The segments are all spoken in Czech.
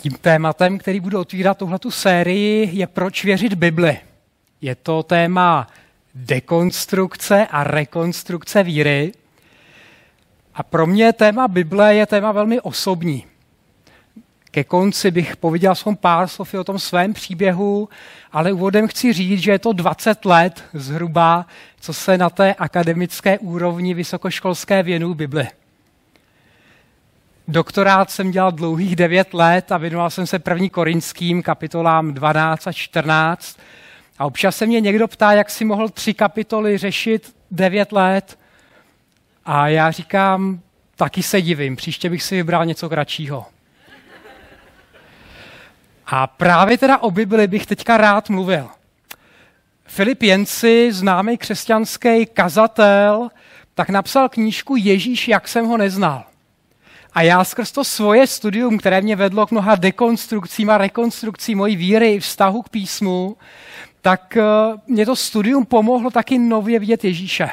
Tím tématem, který budu otvírat tuhletu sérii, je proč věřit Bibli. Je to téma dekonstrukce a rekonstrukce víry. A pro mě téma Bible je téma velmi osobní. Ke konci bych pověděl svým pár slov o tom svém příběhu, ale úvodem chci říct, že je to 20 let zhruba, co se na té akademické úrovni vysokoškolské věnu Bibli. Doktorát jsem dělal dlouhých 9 let a věnoval jsem se první korinským kapitolám 12 a 14. A občas se mě někdo ptá, jak si mohl tři kapitoly řešit 9 let. A já říkám, taky se divím, příště bych si vybral něco kratšího. A právě teda o Bibli bych teďka rád mluvil. Filip Jenci, známý křesťanský kazatel, tak napsal knížku Ježíš, jak jsem ho neznal. A já skrz to svoje studium, které mě vedlo k mnoha dekonstrukcím a rekonstrukcím mojí víry, vztahu k písmu, tak eh, mě to studium pomohlo taky nově vidět Ježíše.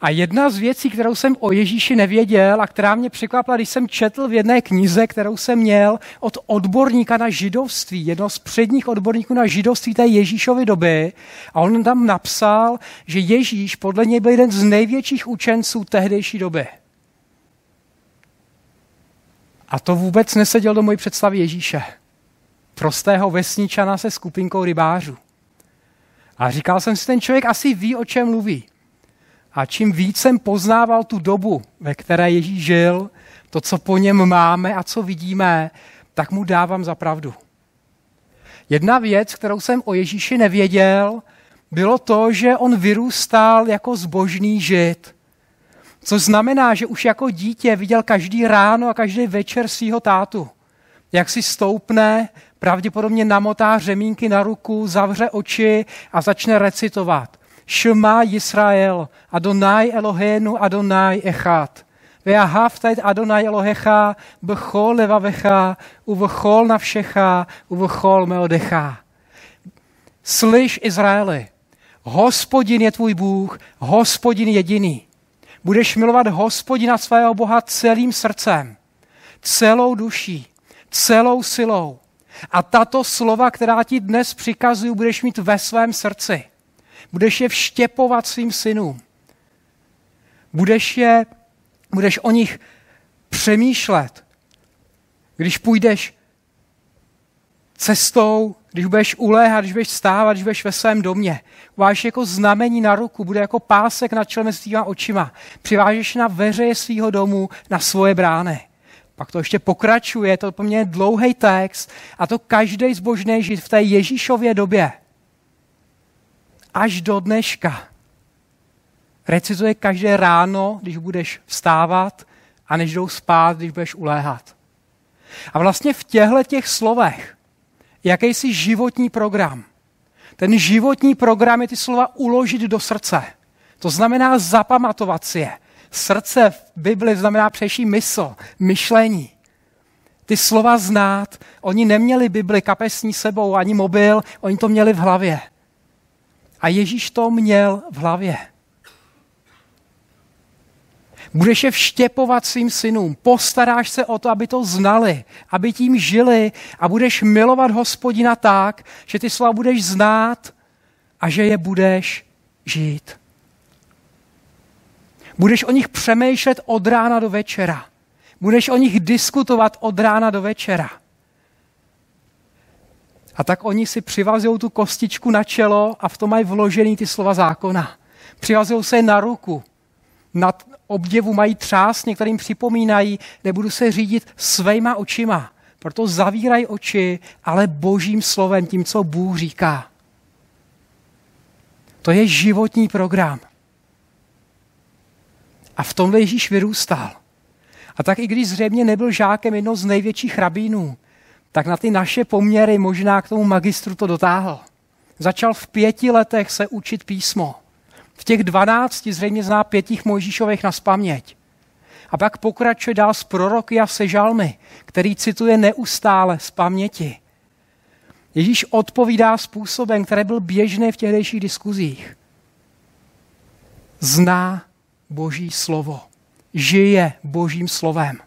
A jedna z věcí, kterou jsem o Ježíši nevěděl a která mě překvapila, když jsem četl v jedné knize, kterou jsem měl od odborníka na židovství, jednoho z předních odborníků na židovství té Ježíšovy doby, a on tam napsal, že Ježíš podle něj byl jeden z největších učenců tehdejší doby. A to vůbec neseděl do mojí představy Ježíše. Prostého vesničana se skupinkou rybářů. A říkal jsem si, ten člověk asi ví, o čem mluví. A čím víc jsem poznával tu dobu, ve které Ježíš žil, to, co po něm máme a co vidíme, tak mu dávám za pravdu. Jedna věc, kterou jsem o Ježíši nevěděl, bylo to, že on vyrůstal jako zbožný žid. Což znamená, že už jako dítě viděl každý ráno a každý večer svého tátu. Jak si stoupne, pravděpodobně namotá řemínky na ruku, zavře oči a začne recitovat. Shema Yisrael, Adonai Eloheinu, Adonai Echad. Ve'ahavta et Adonai Elohecha b'chol levavecha, uv'chol navšecha, uv'chol meodecha. Slyš, Izraeli, hospodin je tvůj Bůh, hospodin jediný. Budeš milovat hospodina svého Boha celým srdcem, celou duší, celou silou. A tato slova, která ti dnes přikazuju, budeš mít ve svém srdci. Budeš je vštěpovat svým synům. Budeš, je, budeš o nich přemýšlet. Když půjdeš cestou, když budeš uléhat, když budeš stávat, když budeš ve svém domě. Uvážeš jako znamení na ruku, bude jako pásek na čele s tvýma očima. Přivážeš na veřeje svého domu na svoje brány. Pak to ještě pokračuje, to po mně dlouhý text a to každý zbožný žít v té Ježíšově době až do dneška. Recituje každé ráno, když budeš vstávat a než jdou spát, když budeš uléhat. A vlastně v těchto těch slovech jakýsi životní program. Ten životní program je ty slova uložit do srdce. To znamená zapamatovat si je. Srdce v Bibli znamená přeší mysl, myšlení. Ty slova znát, oni neměli Bibli kapesní sebou, ani mobil, oni to měli v hlavě. A Ježíš to měl v hlavě. Budeš je vštěpovat svým synům, postaráš se o to, aby to znali, aby tím žili a budeš milovat hospodina tak, že ty slova budeš znát a že je budeš žít. Budeš o nich přemýšlet od rána do večera. Budeš o nich diskutovat od rána do večera. A tak oni si přivazují tu kostičku na čelo a v tom mají vložený ty slova zákona. Přivazují se na ruku. Nad obdivu mají třás, některým připomínají, nebudu se řídit svýma očima. Proto zavírají oči, ale božím slovem, tím, co Bůh říká. To je životní program. A v tomhle Ježíš vyrůstal. A tak i když zřejmě nebyl žákem jednoho z největších rabínů, tak na ty naše poměry možná k tomu magistru to dotáhl. Začal v pěti letech se učit písmo. V těch dvanácti zřejmě zná pětích Mojžíšových na spaměť. A pak pokračuje dál s proroky a se žalmy, který cituje neustále z paměti. Ježíš odpovídá způsobem, který byl běžný v těhdejších diskuzích. Zná Boží slovo. Žije Božím slovem.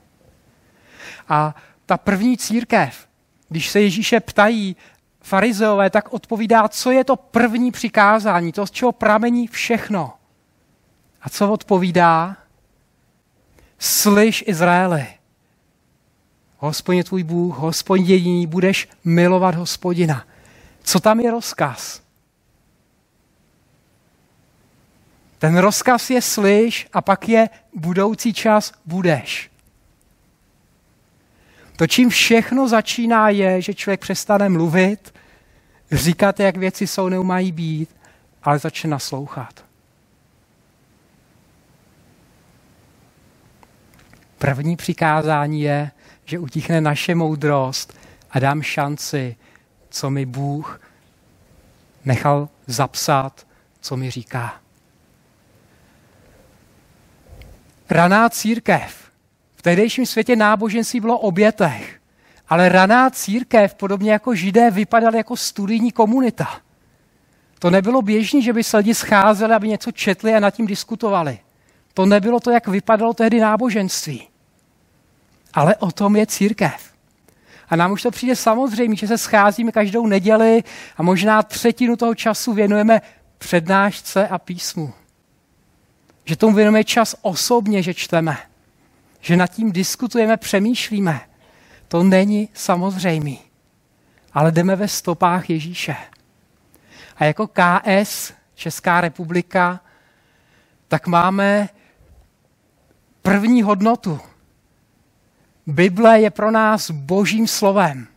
A ta první církev, když se Ježíše ptají farizeové, tak odpovídá, co je to první přikázání, to, z čeho pramení všechno. A co odpovídá? Slyš Izraeli, hospodin tvůj Bůh, hospodin jediný, budeš milovat hospodina. Co tam je rozkaz? Ten rozkaz je slyš a pak je budoucí čas budeš. To, čím všechno začíná, je, že člověk přestane mluvit, říkat, jak věci jsou, neumají být, ale začne naslouchat. První přikázání je, že utichne naše moudrost a dám šanci, co mi Bůh nechal zapsat, co mi říká. Raná církev. V tehdejším světě náboženství bylo obětech, ale raná církev, podobně jako židé, vypadala jako studijní komunita. To nebylo běžné, že by se lidi scházeli, aby něco četli a nad tím diskutovali. To nebylo to, jak vypadalo tehdy náboženství. Ale o tom je církev. A nám už to přijde samozřejmě, že se scházíme každou neděli a možná třetinu toho času věnujeme přednášce a písmu. Že tomu věnujeme čas osobně, že čteme. Že nad tím diskutujeme, přemýšlíme. To není samozřejmé. Ale jdeme ve stopách Ježíše. A jako KS, Česká republika, tak máme první hodnotu – Bible je pro nás božím slovem.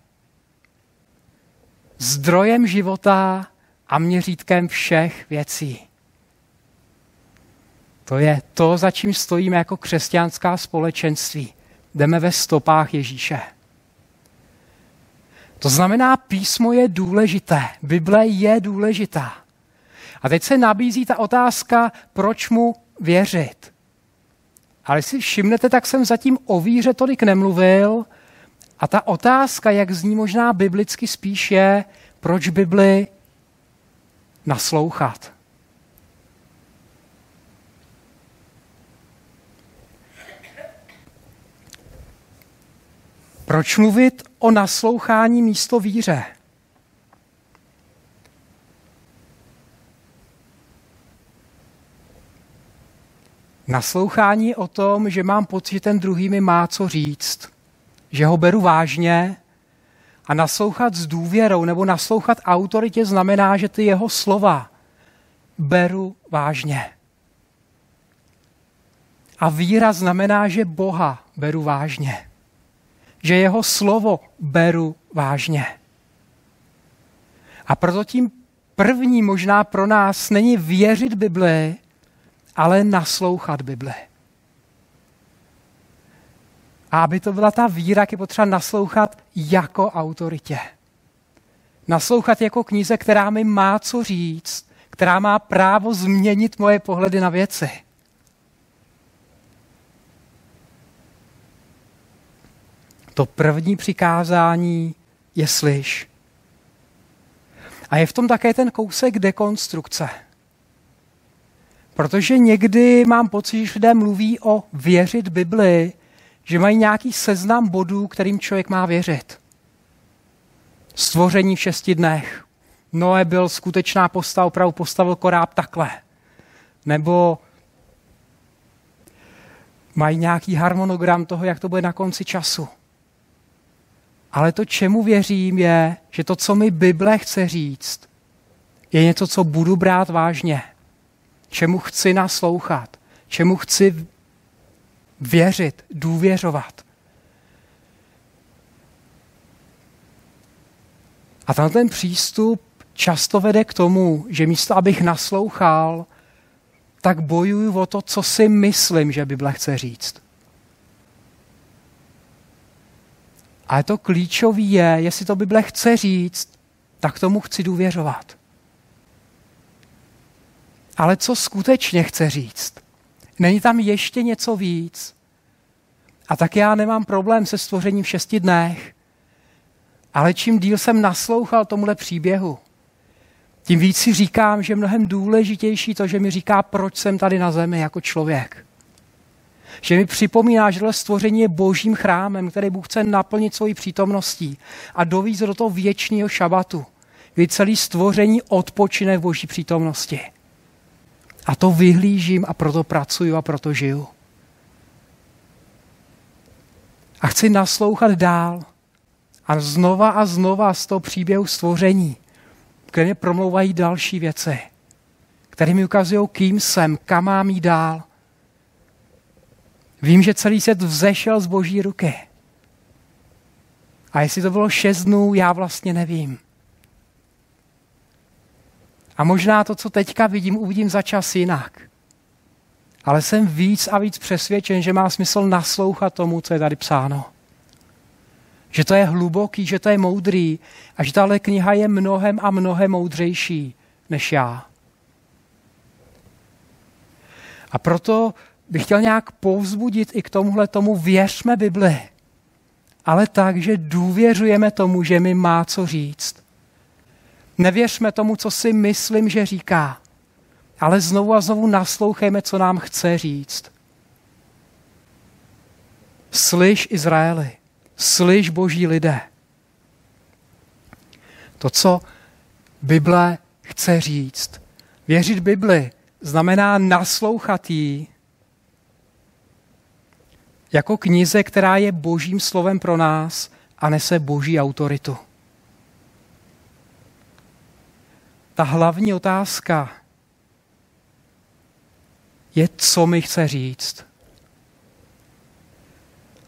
Zdrojem života a měřítkem všech věcí. To je to, za čím stojíme jako křesťanská společenství. Jdeme ve stopách Ježíše. To znamená, písmo je důležité, Bible je důležitá. A teď se nabízí ta otázka, proč mu věřit. Ale si všimnete, tak jsem zatím o víře tolik nemluvil. A ta otázka, jak zní možná biblicky spíš je, proč Bibli naslouchat. Proč mluvit o naslouchání místo víře? Naslouchání o tom, že mám pocit, že ten druhý mi má co říct, že ho beru vážně a naslouchat s důvěrou nebo naslouchat autoritě znamená, že ty jeho slova beru vážně. A víra znamená, že Boha beru vážně. Že jeho slovo beru vážně. A proto tím první možná pro nás není věřit Bibli, ale naslouchat Bible. A aby to byla ta víra, je potřeba naslouchat jako autoritě. Naslouchat jako knize, která mi má co říct, která má právo změnit moje pohledy na věci. To první přikázání je slyš. A je v tom také ten kousek dekonstrukce. Protože někdy mám pocit, že lidé mluví o věřit Bibli, že mají nějaký seznam bodů, kterým člověk má věřit. Stvoření v šesti dnech. Noé byl skutečná postava, opravdu postavil koráb takhle. Nebo mají nějaký harmonogram toho, jak to bude na konci času. Ale to, čemu věřím, je, že to, co mi Bible chce říct, je něco, co budu brát vážně čemu chci naslouchat, čemu chci věřit, důvěřovat. A tam ten přístup často vede k tomu, že místo, abych naslouchal, tak bojuju o to, co si myslím, že Bible chce říct. Ale to klíčové je, jestli to Bible chce říct, tak tomu chci důvěřovat ale co skutečně chce říct? Není tam ještě něco víc? A tak já nemám problém se stvořením v šesti dnech, ale čím díl jsem naslouchal tomuhle příběhu, tím víc si říkám, že mnohem důležitější to, že mi říká, proč jsem tady na zemi jako člověk. Že mi připomíná, že tohle stvoření je božím chrámem, který Bůh chce naplnit svojí přítomností a dovízt do toho věčného šabatu, kdy celý stvoření odpočine v boží přítomnosti. A to vyhlížím a proto pracuju a proto žiju. A chci naslouchat dál. A znova a znova z toho příběhu stvoření, které mě promlouvají další věci, které mi ukazují, kým jsem, kam mám jít dál. Vím, že celý svět vzešel z boží ruky. A jestli to bylo šest dnů, já vlastně nevím. A možná to, co teďka vidím, uvidím za čas jinak. Ale jsem víc a víc přesvědčen, že má smysl naslouchat tomu, co je tady psáno. Že to je hluboký, že to je moudrý a že tahle kniha je mnohem a mnohem moudřejší než já. A proto bych chtěl nějak povzbudit i k tomuhle tomu, věřme Bibli. Ale tak, že důvěřujeme tomu, že mi má co říct. Nevěřme tomu, co si myslím, že říká, ale znovu a znovu naslouchejme, co nám chce říct. Slyš Izraeli, slyš boží lidé. To, co Bible chce říct. Věřit Bibli znamená naslouchat jí jako knize, která je božím slovem pro nás a nese boží autoritu. Ta hlavní otázka je, co mi chce říct.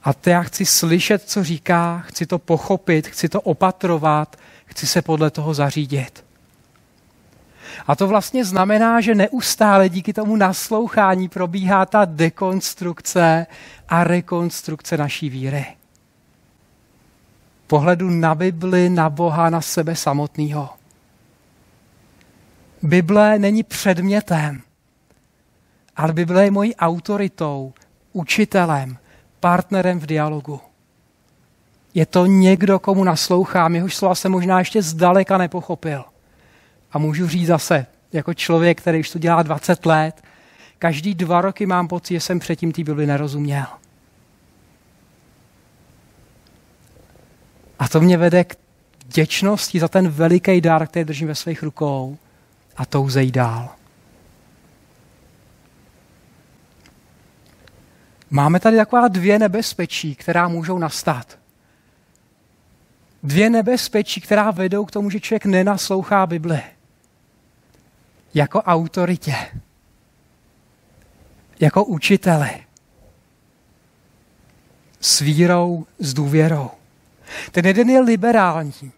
A to já chci slyšet, co říká, chci to pochopit, chci to opatrovat, chci se podle toho zařídit. A to vlastně znamená, že neustále díky tomu naslouchání probíhá ta dekonstrukce a rekonstrukce naší víry. Pohledu na Bibli, na Boha, na sebe samotného. Bible není předmětem, ale Bible je mojí autoritou, učitelem, partnerem v dialogu. Je to někdo, komu naslouchám, jehož slova se možná ještě zdaleka nepochopil. A můžu říct zase, jako člověk, který už to dělá 20 let, každý dva roky mám pocit, že jsem předtím té Bibli nerozuměl. A to mě vede k vděčnosti za ten veliký dar, který držím ve svých rukou a touze jí dál. Máme tady taková dvě nebezpečí, která můžou nastat. Dvě nebezpečí, která vedou k tomu, že člověk nenaslouchá Bibli. Jako autoritě. Jako učiteli. S vírou, s důvěrou. Ten jeden je liberální.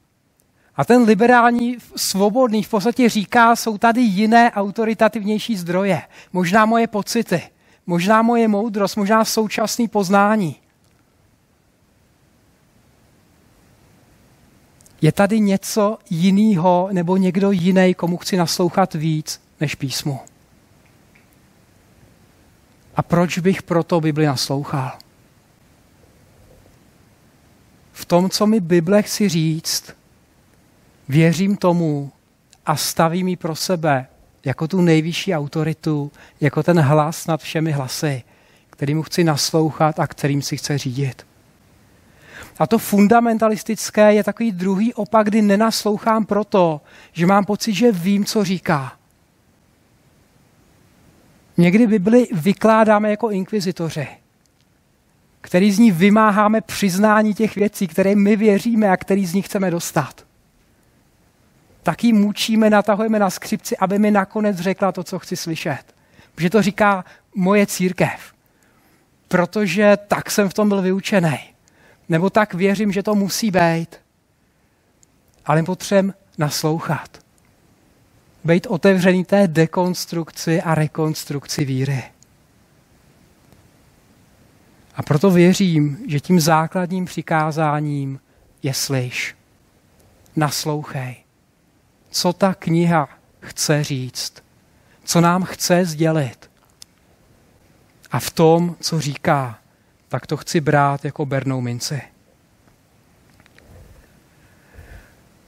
A ten liberální svobodný v podstatě říká, jsou tady jiné autoritativnější zdroje. Možná moje pocity, možná moje moudrost, možná současný poznání. Je tady něco jiného nebo někdo jiný, komu chci naslouchat víc než písmu. A proč bych proto Bibli naslouchal? V tom, co mi Bible chci říct, věřím tomu a stavím ji pro sebe jako tu nejvyšší autoritu, jako ten hlas nad všemi hlasy, kterým chci naslouchat a kterým si chce řídit. A to fundamentalistické je takový druhý opak, kdy nenaslouchám proto, že mám pocit, že vím, co říká. Někdy Bibli vykládáme jako inkvizitoři, který z ní vymáháme přiznání těch věcí, které my věříme a který z nich chceme dostat tak ji mučíme, natahujeme na skřipci, aby mi nakonec řekla to, co chci slyšet. Protože to říká moje církev. Protože tak jsem v tom byl vyučený. Nebo tak věřím, že to musí být. Ale potřebujeme naslouchat. Být otevřený té dekonstrukci a rekonstrukci víry. A proto věřím, že tím základním přikázáním je slyš. Naslouchej co ta kniha chce říct, co nám chce sdělit. A v tom, co říká, tak to chci brát jako bernou minci.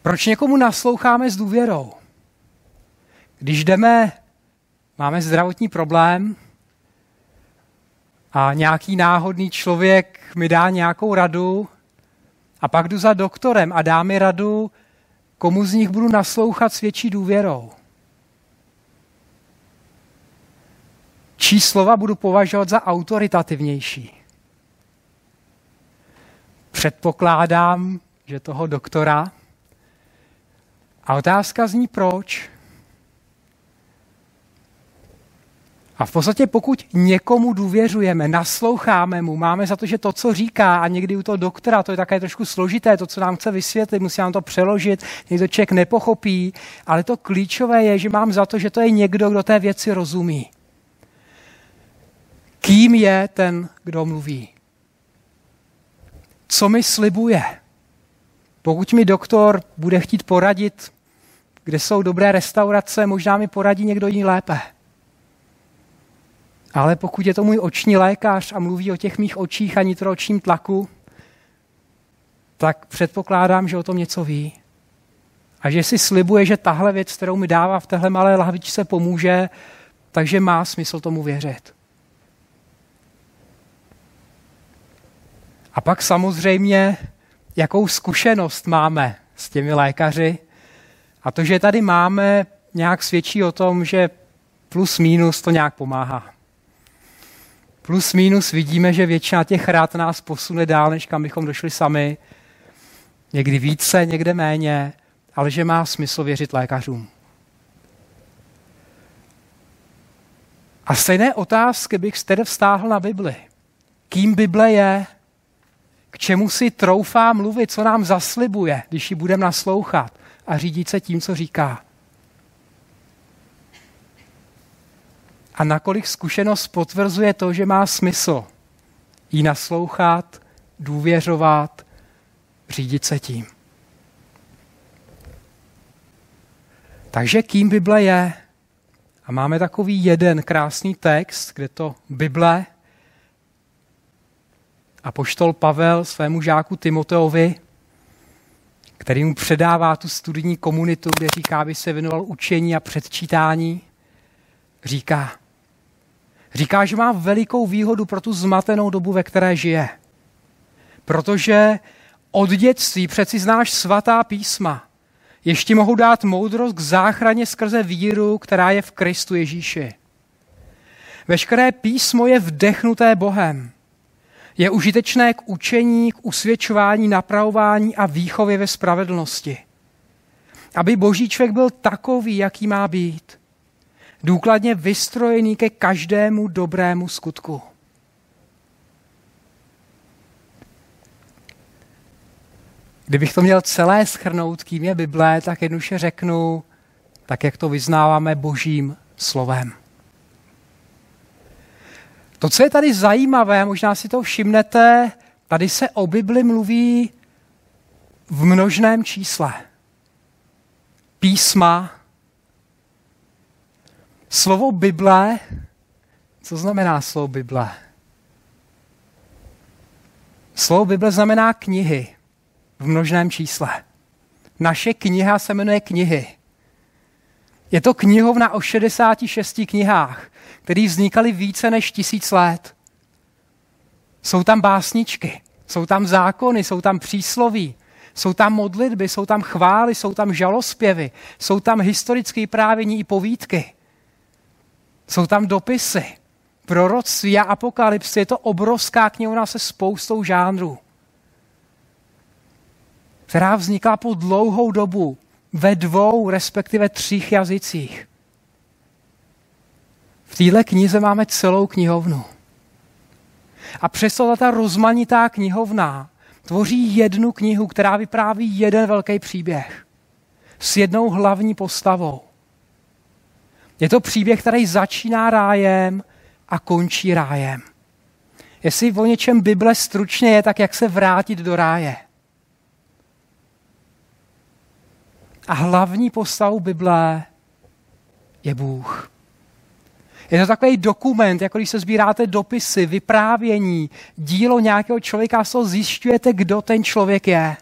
Proč někomu nasloucháme s důvěrou? Když jdeme, máme zdravotní problém a nějaký náhodný člověk mi dá nějakou radu a pak jdu za doktorem a dá mi radu, komu z nich budu naslouchat s větší důvěrou. Čí slova budu považovat za autoritativnější. Předpokládám, že toho doktora. A otázka zní proč. A v podstatě pokud někomu důvěřujeme, nasloucháme mu, máme za to, že to, co říká, a někdy u toho doktora, to je také trošku složité, to, co nám chce vysvětlit, musí nám to přeložit, někdo člověk nepochopí, ale to klíčové je, že mám za to, že to je někdo, kdo té věci rozumí. Kým je ten, kdo mluví? Co mi slibuje? Pokud mi doktor bude chtít poradit, kde jsou dobré restaurace, možná mi poradí někdo jiný lépe. Ale pokud je to můj oční lékař a mluví o těch mých očích a nitroočním tlaku, tak předpokládám, že o tom něco ví. A že si slibuje, že tahle věc, kterou mi dává v téhle malé lahvičce, pomůže, takže má smysl tomu věřit. A pak samozřejmě, jakou zkušenost máme s těmi lékaři. A to, že tady máme, nějak svědčí o tom, že plus minus to nějak pomáhá. Plus minus vidíme, že většina těch rád nás posune dál, než kam bychom došli sami. Někdy více, někde méně, ale že má smysl věřit lékařům. A stejné otázky bych tedy vztáhl na Bibli. Kým Bible je? K čemu si troufá mluvit, co nám zaslibuje, když ji budeme naslouchat a řídit se tím, co říká? a nakolik zkušenost potvrzuje to, že má smysl jí naslouchat, důvěřovat, řídit se tím. Takže kým Bible je? A máme takový jeden krásný text, kde to Bible a poštol Pavel svému žáku Timoteovi, který mu předává tu studijní komunitu, kde říká, aby se věnoval učení a předčítání, říká, Říká, že má velikou výhodu pro tu zmatenou dobu, ve které žije. Protože od dětství přeci znáš svatá písma. Ještě mohou dát moudrost k záchraně skrze víru, která je v Kristu Ježíši. Veškeré písmo je vdechnuté Bohem. Je užitečné k učení, k usvědčování, napravování a výchově ve spravedlnosti. Aby boží člověk byl takový, jaký má být – důkladně vystrojený ke každému dobrému skutku. Kdybych to měl celé schrnout, kým je Bible, tak jednoduše řeknu, tak jak to vyznáváme božím slovem. To, co je tady zajímavé, možná si to všimnete, tady se o Bibli mluví v množném čísle. Písma, Slovo Bible, co znamená slovo Bible? Slovo Bible znamená knihy v množném čísle. Naše kniha se jmenuje knihy. Je to knihovna o 66 knihách, které vznikaly více než tisíc let. Jsou tam básničky, jsou tam zákony, jsou tam přísloví, jsou tam modlitby, jsou tam chvály, jsou tam žalospěvy, jsou tam historické právění i povídky. Jsou tam dopisy, proroctví a apokalypsy. Je to obrovská knihovna se spoustou žánrů, která vznikla po dlouhou dobu ve dvou, respektive třích jazycích. V téhle knize máme celou knihovnu. A přesto ta rozmanitá knihovna tvoří jednu knihu, která vypráví jeden velký příběh s jednou hlavní postavou. Je to příběh, který začíná rájem a končí rájem. Jestli o něčem Bible stručně je, tak jak se vrátit do ráje. A hlavní postavou Bible je Bůh. Je to takový dokument, jako když se sbíráte dopisy, vyprávění, dílo nějakého člověka so zjišťujete, kdo ten člověk je.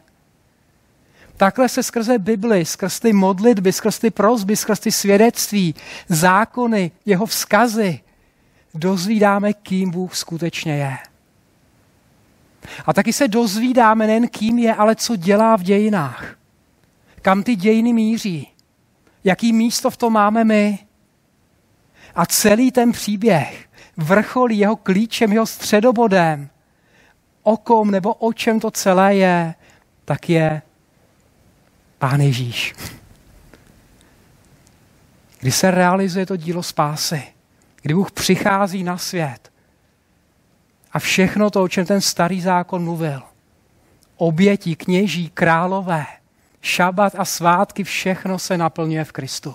Takhle se skrze Bibli, skrz ty modlitby, skrz ty prozby, skrz ty svědectví, zákony, jeho vzkazy, dozvídáme, kým Bůh skutečně je. A taky se dozvídáme nejen kým je, ale co dělá v dějinách. Kam ty dějiny míří. Jaký místo v tom máme my. A celý ten příběh vrcholí jeho klíčem, jeho středobodem, o kom nebo o čem to celé je, tak je Pán Ježíš. Kdy se realizuje to dílo spásy, kdy Bůh přichází na svět a všechno to, o čem ten starý zákon mluvil, oběti, kněží, králové, šabat a svátky, všechno se naplňuje v Kristu.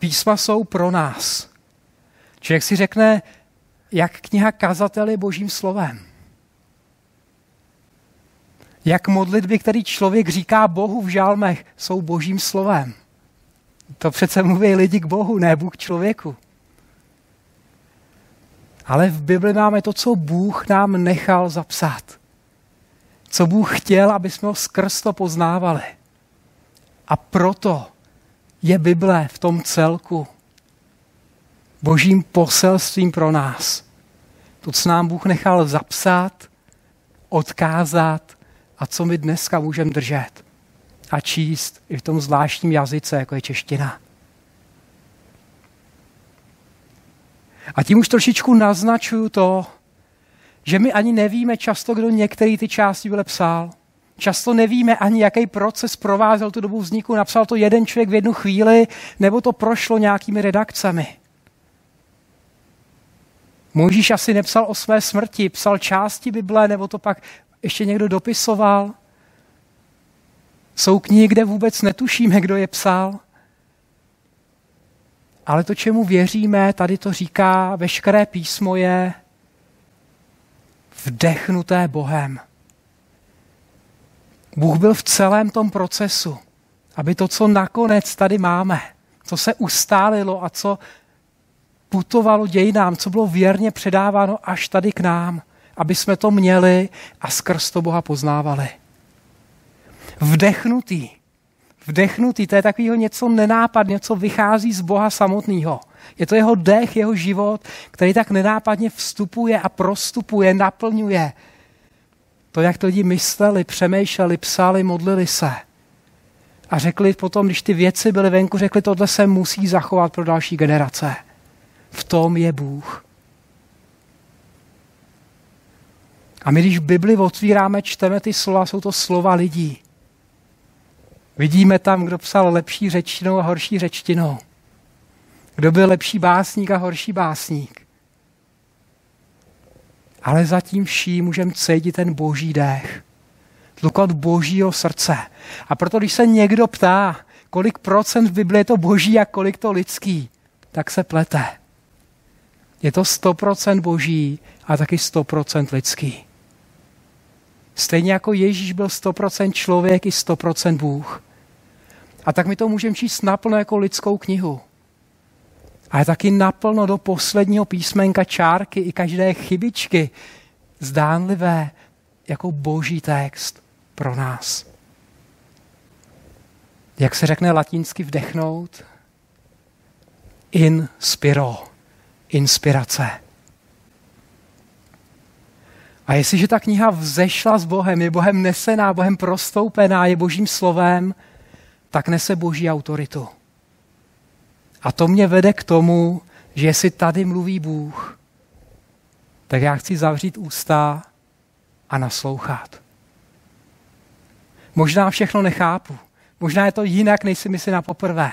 Písma jsou pro nás. Člověk si řekne, jak kniha kazatel je božím slovem. Jak modlitby, který člověk říká Bohu v žálmech, jsou božím slovem. To přece mluví lidi k Bohu, ne Bůh k člověku. Ale v Bibli máme to, co Bůh nám nechal zapsat. Co Bůh chtěl, aby jsme ho skrz to poznávali. A proto je Bible v tom celku božím poselstvím pro nás. To, co nám Bůh nechal zapsat, odkázat a co my dneska můžeme držet a číst i v tom zvláštním jazyce, jako je čeština. A tím už trošičku naznačuju to, že my ani nevíme často, kdo některý ty části byl psal. Často nevíme ani, jaký proces provázel tu dobu vzniku. Napsal to jeden člověk v jednu chvíli, nebo to prošlo nějakými redakcemi. Mojžíš asi nepsal o své smrti, psal části Bible, nebo to pak ještě někdo dopisoval. Jsou knihy, kde vůbec netušíme, kdo je psal. Ale to, čemu věříme, tady to říká, veškeré písmo je vdechnuté Bohem. Bůh byl v celém tom procesu, aby to, co nakonec tady máme, co se ustálilo a co putovalo dějinám, co bylo věrně předáváno až tady k nám, aby jsme to měli a skrz to Boha poznávali. Vdechnutý. Vdechnutý, to je takového něco nenápadně, co vychází z Boha samotného. Je to jeho dech, jeho život, který tak nenápadně vstupuje a prostupuje, naplňuje. To, jak to lidi mysleli, přemýšleli, psali, modlili se. A řekli potom, když ty věci byly venku, řekli, tohle se musí zachovat pro další generace. V tom je Bůh. A my, když v Bibli otvíráme, čteme ty slova, jsou to slova lidí. Vidíme tam, kdo psal lepší řečtinou a horší řečtinou. Kdo byl lepší básník a horší básník. Ale zatím vším můžeme cítit ten boží dech. Tlukot božího srdce. A proto, když se někdo ptá, kolik procent v Bibli je to boží a kolik to lidský, tak se plete. Je to 100% boží a taky 100% lidský. Stejně jako Ježíš byl 100% člověk i 100% Bůh. A tak my to můžeme číst naplno jako lidskou knihu. Ale taky naplno do posledního písmenka čárky i každé chybičky zdánlivé jako boží text pro nás. Jak se řekne latinsky vdechnout? Inspiro. Inspirace. A jestliže ta kniha vzešla s Bohem, je Bohem nesená, Bohem prostoupená, je Božím slovem, tak nese Boží autoritu. A to mě vede k tomu, že jestli tady mluví Bůh, tak já chci zavřít ústa a naslouchat. Možná všechno nechápu. Možná je to jinak, než si myslím na poprvé.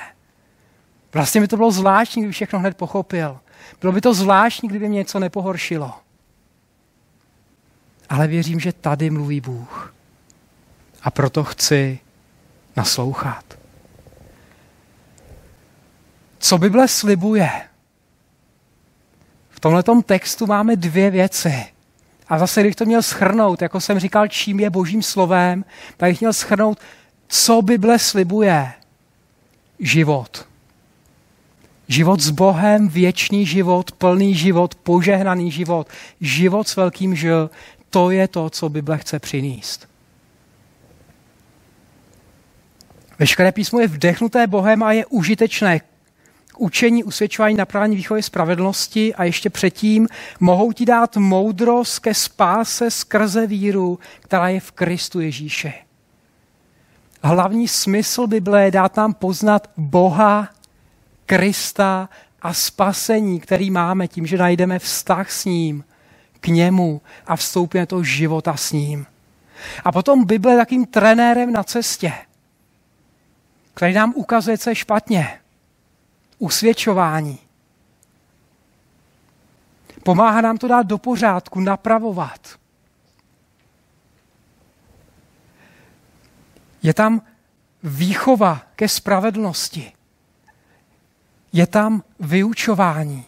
Vlastně by to bylo zvláštní, kdyby všechno hned pochopil. Bylo by to zvláštní, kdyby mě něco nepohoršilo ale věřím, že tady mluví Bůh. A proto chci naslouchat. Co Bible slibuje? V tomto textu máme dvě věci. A zase, když to měl schrnout, jako jsem říkal, čím je božím slovem, tak bych měl schrnout, co Bible slibuje. Život. Život s Bohem, věčný život, plný život, požehnaný život, život s velkým žil, to je to, co Bible chce přinést. Veškeré písmo je vdechnuté Bohem a je užitečné učení, usvědčování, napravení výchovy spravedlnosti a ještě předtím mohou ti dát moudrost ke spáse skrze víru, která je v Kristu Ježíše. Hlavní smysl Bible je dát nám poznat Boha, Krista a spasení, který máme tím, že najdeme vztah s ním, k němu a vstoupíme do života s ním. A potom Bible je takým trenérem na cestě, který nám ukazuje, co je špatně. Usvědčování. Pomáhá nám to dát do pořádku, napravovat. Je tam výchova ke spravedlnosti. Je tam vyučování.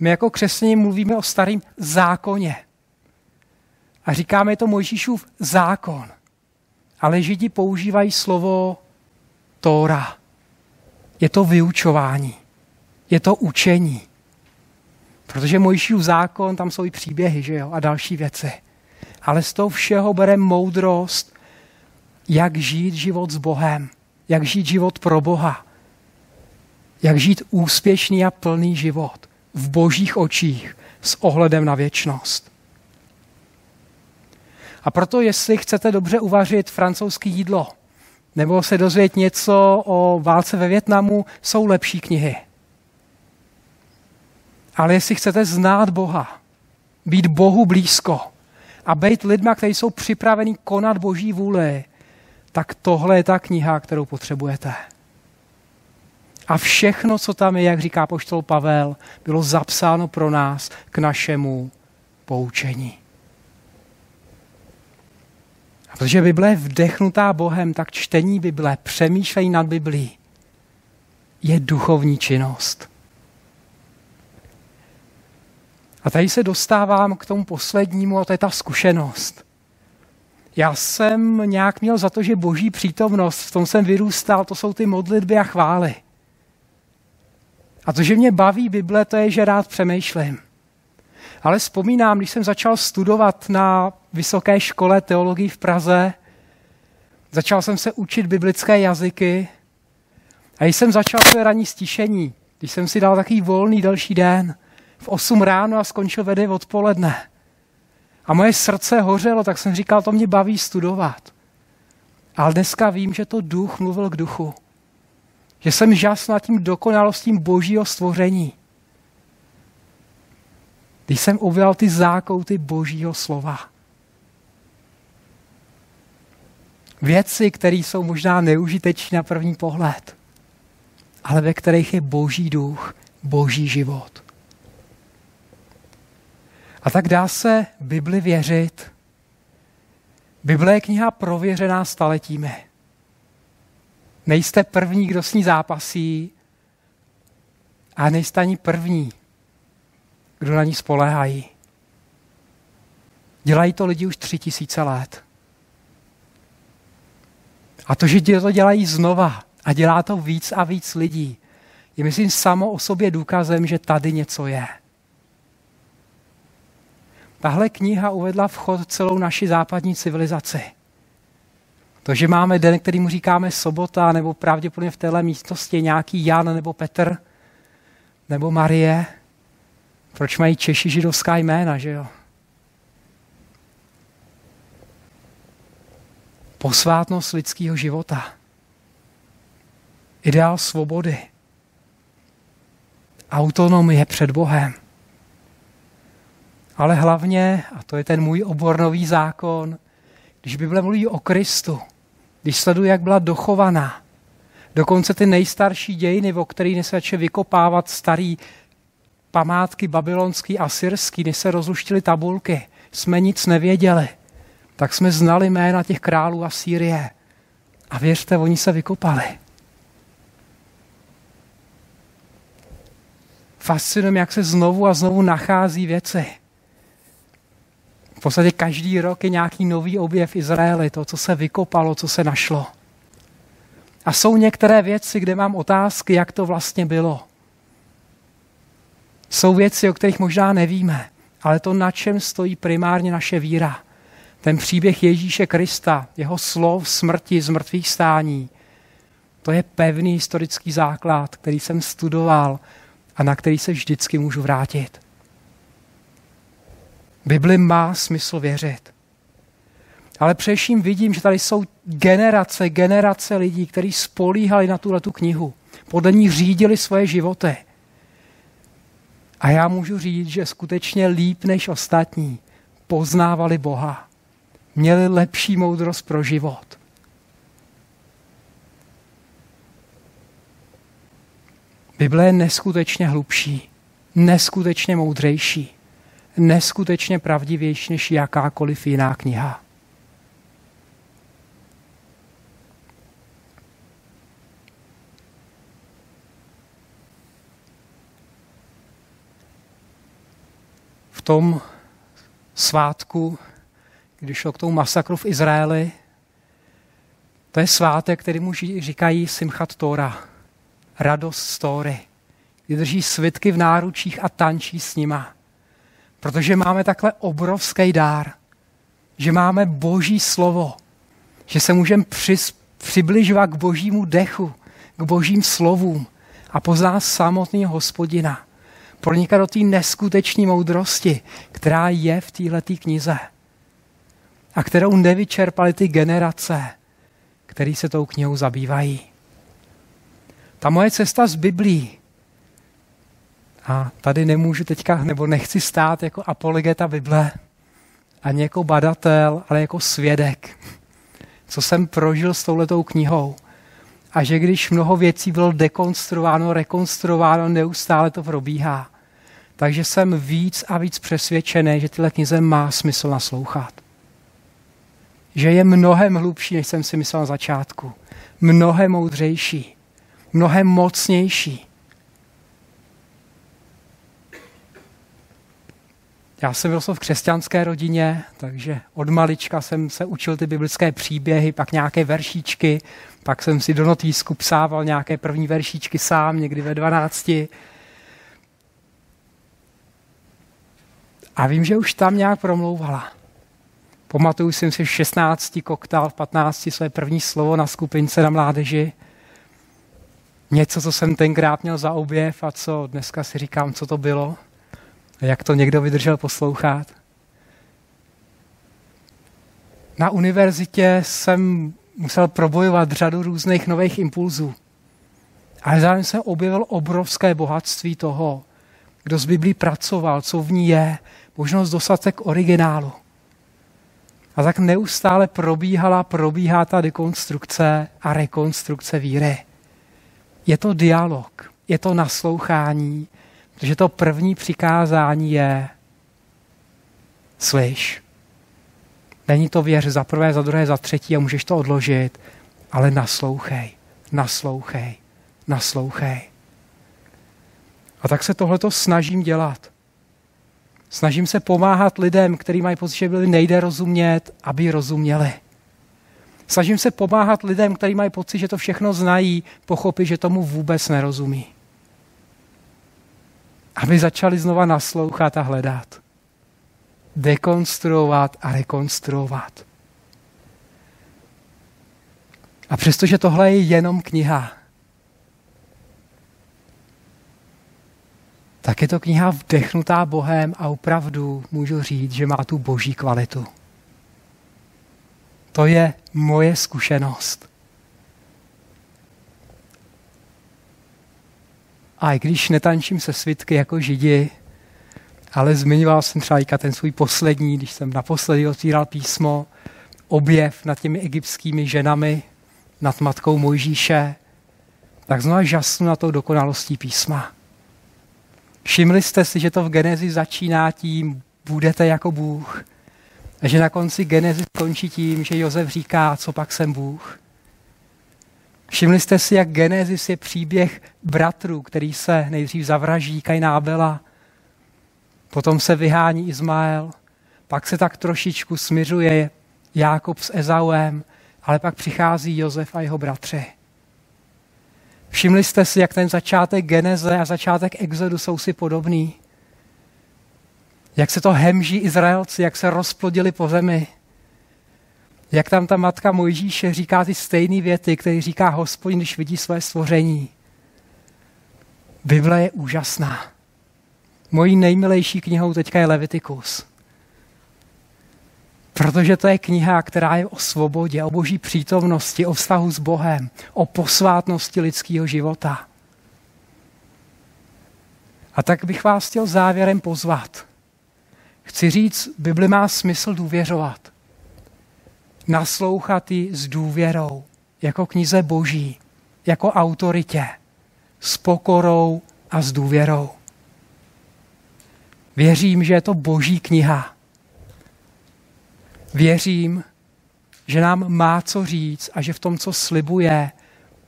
My jako křesťané mluvíme o starém zákoně. A říkáme, to Mojžíšův zákon. Ale Židi používají slovo Tóra. Je to vyučování. Je to učení. Protože Mojžíšův zákon, tam jsou i příběhy že jo, a další věci. Ale z toho všeho bere moudrost, jak žít život s Bohem, jak žít život pro Boha, jak žít úspěšný a plný život v božích očích s ohledem na věčnost. A proto, jestli chcete dobře uvařit francouzský jídlo, nebo se dozvědět něco o válce ve Větnamu, jsou lepší knihy. Ale jestli chcete znát Boha, být Bohu blízko a být lidma, kteří jsou připraveni konat Boží vůli, tak tohle je ta kniha, kterou potřebujete. A všechno, co tam je, jak říká poštol Pavel, bylo zapsáno pro nás k našemu poučení. A protože Bible je vdechnutá Bohem, tak čtení Bible, přemýšlení nad Biblí je duchovní činnost. A tady se dostávám k tomu poslednímu, a to je ta zkušenost. Já jsem nějak měl za to, že boží přítomnost, v tom jsem vyrůstal, to jsou ty modlitby a chvály. A to, že mě baví Bible, to je, že rád přemýšlím. Ale vzpomínám, když jsem začal studovat na vysoké škole teologii v Praze, začal jsem se učit biblické jazyky a když jsem začal své ranní stišení, když jsem si dal takový volný další den, v 8 ráno a skončil ve 9 odpoledne. A moje srdce hořelo, tak jsem říkal, to mě baví studovat. Ale dneska vím, že to duch mluvil k duchu. Že jsem žas nad tím dokonalostím božího stvoření. Když jsem objal ty zákouty božího slova. Věci, které jsou možná neužitečné na první pohled, ale ve kterých je boží duch, boží život. A tak dá se Bibli věřit. Bible je kniha prověřená staletími. Nejste první, kdo s ní zápasí a nejste ani první, kdo na ní spoléhají. Dělají to lidi už tři tisíce let. A to, že to dělají znova a dělá to víc a víc lidí, je myslím samo o sobě důkazem, že tady něco je. Tahle kniha uvedla vchod celou naši západní civilizaci. To, že máme den, který mu říkáme sobota, nebo pravděpodobně v téhle místnosti nějaký Jan nebo Petr, nebo Marie, proč mají Češi židovská jména, že jo? Posvátnost lidského života. Ideál svobody. Autonomie před Bohem. Ale hlavně, a to je ten můj obor nový zákon, když Bible mluví o Kristu, když sleduje, jak byla dochovaná, dokonce ty nejstarší dějiny, o kterých začne vykopávat starý památky babylonský a syrský, než se rozluštily tabulky, jsme nic nevěděli, tak jsme znali jména těch králů a Sýrie. A věřte, oni se vykopali. Fascinuje, jak se znovu a znovu nachází věci. V podstatě každý rok je nějaký nový objev Izraeli, to, co se vykopalo, co se našlo. A jsou některé věci, kde mám otázky, jak to vlastně bylo. Jsou věci, o kterých možná nevíme, ale to, na čem stojí primárně naše víra. Ten příběh Ježíše Krista, jeho slov smrti, z mrtvých stání, To je pevný historický základ, který jsem studoval a na který se vždycky můžu vrátit. Bibli má smysl věřit. Ale především vidím, že tady jsou generace, generace lidí, kteří spolíhali na tuhle tu knihu. Podle ní řídili svoje životy. A já můžu říct, že skutečně líp než ostatní poznávali Boha. Měli lepší moudrost pro život. Bible je neskutečně hlubší, neskutečně moudřejší, neskutečně pravdivější než jakákoliv jiná kniha. V tom svátku, když šlo k tomu masakru v Izraeli, to je svátek, který mu říkají Simchat Tora radost story, kdy drží svitky v náručích a tančí s nima. Protože máme takhle obrovský dár, že máme boží slovo, že se můžeme přibližovat k božímu dechu, k božím slovům a poznat samotného hospodina. Pronikat do té neskutečné moudrosti, která je v této knize a kterou nevyčerpaly ty generace, které se tou knihou zabývají. Ta moje cesta z Biblí, a tady nemůžu teďka, nebo nechci stát jako apologeta Bible, ani jako badatel, ale jako svědek, co jsem prožil s touhletou knihou. A že když mnoho věcí bylo dekonstruováno, rekonstruováno, neustále to probíhá. Takže jsem víc a víc přesvědčený, že tyhle knize má smysl naslouchat. Že je mnohem hlubší, než jsem si myslel na začátku. Mnohem moudřejší mnohem mocnější. Já jsem vyrostl v křesťanské rodině, takže od malička jsem se učil ty biblické příběhy, pak nějaké veršíčky, pak jsem si do notýsku psával nějaké první veršíčky sám, někdy ve 12. A vím, že už tam nějak promlouvala. Pamatuju jsem si v 16 koktal, v 15 své první slovo na skupince na mládeži něco, co jsem tenkrát měl za objev a co dneska si říkám, co to bylo a jak to někdo vydržel poslouchat. Na univerzitě jsem musel probojovat řadu různých nových impulzů. Ale zároveň jsem objevil obrovské bohatství toho, kdo z Biblí pracoval, co v ní je, možnost dostat se k originálu. A tak neustále probíhala, probíhá ta dekonstrukce a rekonstrukce víry je to dialog, je to naslouchání, protože to první přikázání je slyš. Není to věř za prvé, za druhé, za třetí a můžeš to odložit, ale naslouchej, naslouchej, naslouchej. A tak se tohleto snažím dělat. Snažím se pomáhat lidem, kteří mají pocit, že byli nejde rozumět, aby rozuměli. Snažím se pomáhat lidem, kteří mají pocit, že to všechno znají, pochopit, že tomu vůbec nerozumí. Aby začali znova naslouchat a hledat. Dekonstruovat a rekonstruovat. A přestože tohle je jenom kniha, tak je to kniha vdechnutá Bohem a opravdu můžu říct, že má tu boží kvalitu. To je moje zkušenost. A i když netančím se svitky jako židi, ale zmiňoval jsem třeba ten svůj poslední, když jsem naposledy otvíral písmo, objev nad těmi egyptskými ženami, nad matkou Mojžíše, tak znovu žasnu na tou dokonalostí písma. Všimli jste si, že to v Genezi začíná tím, budete jako Bůh. A že na konci Genesis končí tím, že Jozef říká, co pak jsem Bůh. Všimli jste si, jak Genesis je příběh bratrů, který se nejdřív zavraží Kajnábela, potom se vyhání Izmael, pak se tak trošičku smiřuje Jákob s Ezauem, ale pak přichází Jozef a jeho bratři. Všimli jste si, jak ten začátek Geneze a začátek Exodu jsou si podobný jak se to hemží Izraelci, jak se rozplodili po zemi. Jak tam ta matka Mojžíše říká ty stejné věty, které říká hospodin, když vidí své stvoření. Bible je úžasná. Mojí nejmilejší knihou teďka je Levitikus. Protože to je kniha, která je o svobodě, o boží přítomnosti, o vztahu s Bohem, o posvátnosti lidského života. A tak bych vás chtěl závěrem pozvat. Chci říct, Bibli má smysl důvěřovat. Naslouchat ji s důvěrou, jako knize boží, jako autoritě, s pokorou a s důvěrou. Věřím, že je to boží kniha. Věřím, že nám má co říct a že v tom, co slibuje,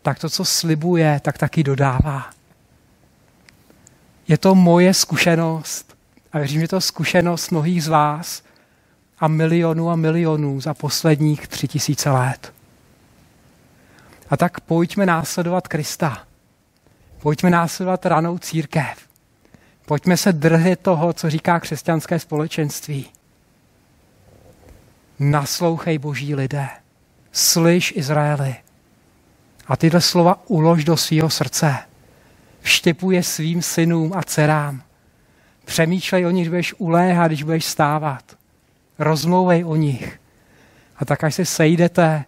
tak to, co slibuje, tak taky dodává. Je to moje zkušenost a věřím, že to zkušenost mnohých z vás a milionů a milionů za posledních tři tisíce let. A tak pojďme následovat Krista. Pojďme následovat ranou církev. Pojďme se držet toho, co říká křesťanské společenství. Naslouchej boží lidé. Slyš Izraeli. A tyhle slova ulož do svého srdce. Vštěpuje svým synům a dcerám. Přemýšlej o nich, když budeš uléhat, když budeš stávat. Rozmlouvej o nich. A tak, až se sejdete,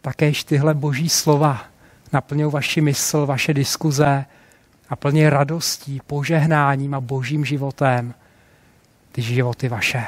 takéž tyhle boží slova naplňují vaši mysl, vaše diskuze a plně radostí, požehnáním a božím životem ty životy vaše.